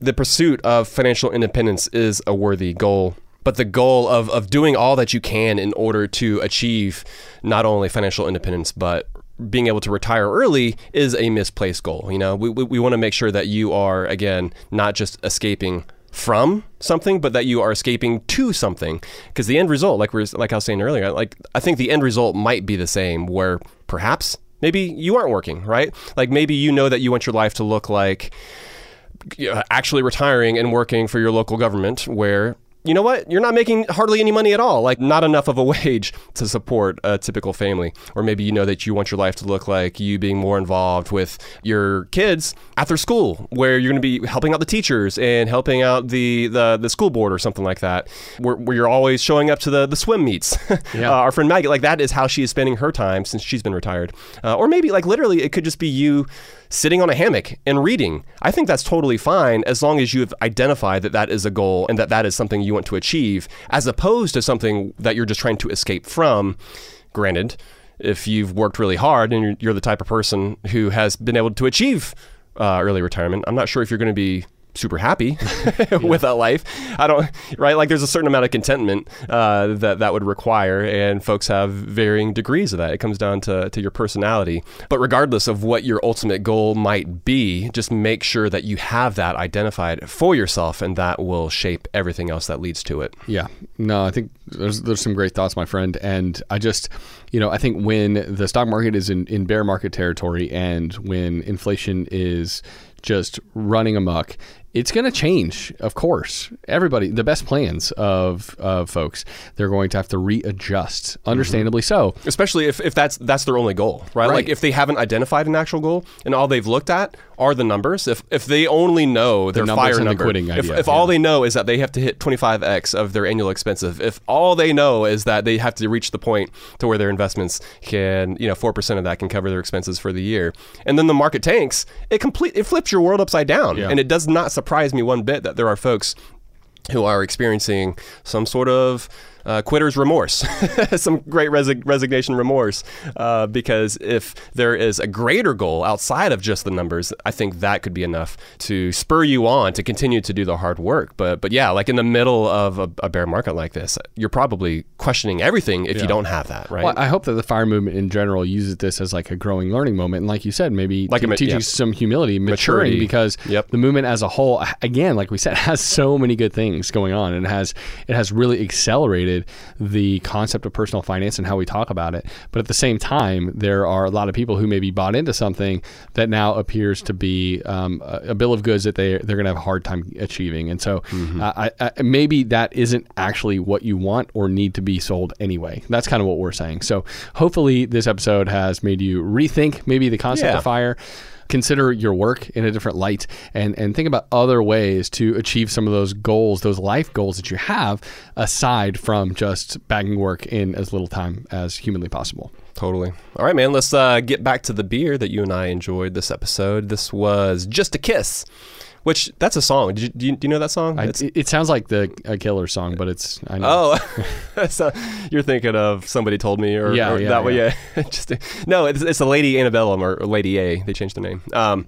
the pursuit of financial independence is a worthy goal but the goal of, of doing all that you can in order to achieve not only financial independence but being able to retire early is a misplaced goal you know? We, we, we want to make sure that you are again not just escaping from something but that you are escaping to something. Because the end result like we are like I was saying earlier like I think the end result might be the same where perhaps maybe you aren't working right? Like maybe you know that you want your life to look like actually retiring and working for your local government where you know what? You're not making hardly any money at all, like not enough of a wage to support a typical family. Or maybe you know that you want your life to look like you being more involved with your kids after school, where you're going to be helping out the teachers and helping out the, the, the school board or something like that, where, where you're always showing up to the, the swim meets. Yeah. uh, our friend Maggie, like that is how she is spending her time since she's been retired. Uh, or maybe like literally it could just be you sitting on a hammock and reading. I think that's totally fine as long as you have identified that that is a goal and that that is something you want to achieve, as opposed to something that you're just trying to escape from. Granted, if you've worked really hard and you're, you're the type of person who has been able to achieve uh, early retirement, I'm not sure if you're going to be super happy with that life. I don't right like there's a certain amount of contentment uh, that that would require, and folks have varying degrees of that. It comes down to to your personality. But regardless of what your ultimate goal might be, just make sure that you have that identified for yourself, and that will shape everything else that leads to it. Yeah, no, I think there's there's some great thoughts, my friend, and I just, you know, I think when the stock market is in, in bear market territory and when inflation is just running amok, it's going to change, of course. Everybody, the best plans of, of folks, they're going to have to readjust, mm-hmm. understandably so. especially if, if that's that's their only goal right? Right. like if they haven't identified an actual goal and all they've looked at are the numbers if if they only know their numbers fire and the quitting if, idea, if all yeah. they know is that they have to hit 25x of their annual expenses if all they know is that they have to reach the point to where their investments can you know 4% of that can cover their expenses for the year and then the market tanks it complete it flips your world upside down Yeah. and it does not surprise me one bit that there are folks who are experiencing some sort of uh, quitter's remorse, some great resi- resignation remorse, uh, because if there is a greater goal outside of just the numbers, I think that could be enough to spur you on to continue to do the hard work. But but yeah, like in the middle of a, a bear market like this, you're probably questioning everything if you don't have that, right? Well, I hope that the fire movement in general uses this as like a growing learning moment, and like you said, maybe Like a te- yeah. some humility, maturing, Maturity. because Yep. the movement as a whole, again, like we said, has so many good things going on, and has it has really accelerated the concept of personal finance and how we talk about it. But at the same time, there are a lot of people who maybe bought into something that now appears to be um, a, a bill of goods that they they're going to have a hard time achieving, and so Mm-hmm. uh, I, I, maybe that isn't actually what you want or need to be sold anyway. That's kind of what we're saying. So hopefully, this episode has made you rethink maybe the concept Yeah. of fire. Consider your work in a different light and, and think about other ways to achieve some of those goals, those life goals that you have, aside from just bagging work in as little time as humanly possible. Totally. All right, man. Let's uh, get back to the beer that you and I enjoyed this episode. This was "Just a Kiss," which that's a song. Did you, do, you, do you know that song? I, it, it sounds like the a killer song, but it's I know. Oh, so you're thinking of somebody told me, or, Yeah, or yeah, that way, yeah. Just no, it's it's a Lady Antebellum or, or Lady A. They changed the name. Um,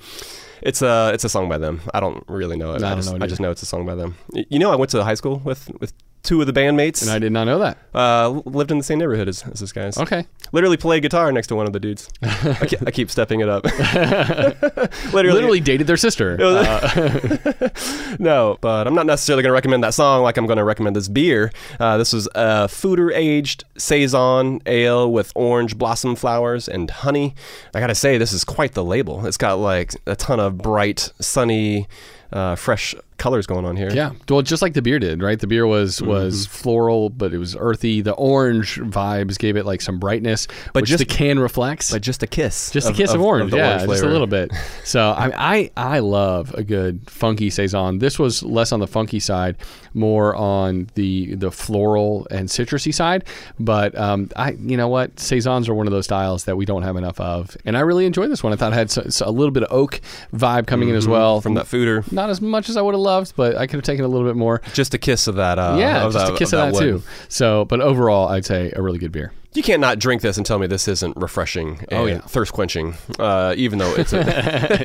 it's a it's a song by them. I don't really know it. No, I just, know it I just know it's a song by them. You know, I went to high school with with two of the bandmates. and I did not know that. uh, lived in the same neighborhood as, as this guy's. Okay. Literally played guitar next to one of the dudes. I, keep, I keep stepping it up. Literally, Literally dated their sister. Uh, no, but I'm not necessarily going to recommend that song like I'm going to recommend this beer. Uh, this was a Foeder aged saison ale with orange blossom flowers and honey. I got to say, this is quite the label. It's got like a ton of bright, sunny, uh, fresh colors going on here. Yeah, well, just like the beer did, right? The beer was Mm-hmm. was floral, but it was earthy. The orange vibes gave it like some brightness, But just- the can reflects. But just a kiss. just a kiss of, orange, the yeah, orange just a little bit. So I, I I love a good funky saison. This was less on the funky side, more on the the floral and citrusy side. But um, I you know what saisons are one of those styles that we don't have enough of, and I really enjoyed this one. I thought it had so, so a little bit of oak vibe coming in as well Mm-hmm. From that Foeder. Not as much as I would have loved, but I could have taken a little bit more. Just a kiss of that. Uh, yeah, of just that, a kiss of that, wood. too. So, but overall, I'd say a really good beer. You can't not drink this and tell me this isn't refreshing and Oh, yeah. thirst quenching, uh, even though it's a,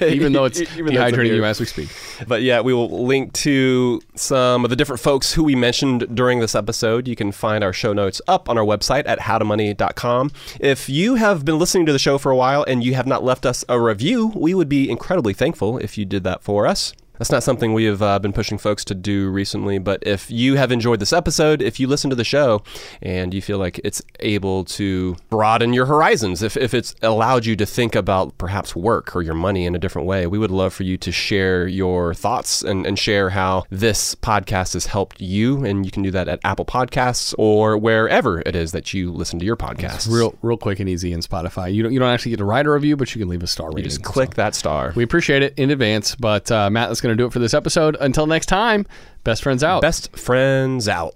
Even though it's even though it's a dehydrating you as we speak. But yeah, we will link to some of the different folks who we mentioned during this episode. You can find our show notes up on our website at howtomoney.com. If you have been listening to the show for a while and you have not left us a review, we would be incredibly thankful if you did that for us. That's not something we have uh, been pushing folks to do recently, but if you have enjoyed this episode, if you listen to the show and you feel like it's able to broaden your horizons, if, if it's allowed you to think about perhaps work or your money in a different way, we would love for you to share your thoughts and, and share how this podcast has helped you. And you can do that at Apple Podcasts or wherever it is that you listen to your podcasts. Real, real quick and easy in Spotify. You don't, you don't actually get to write a review, but you can leave a star rating. You just click that star. We appreciate it in advance. But uh, Matt, that's going to do it for this episode. Until next time, best friends out. Best friends out.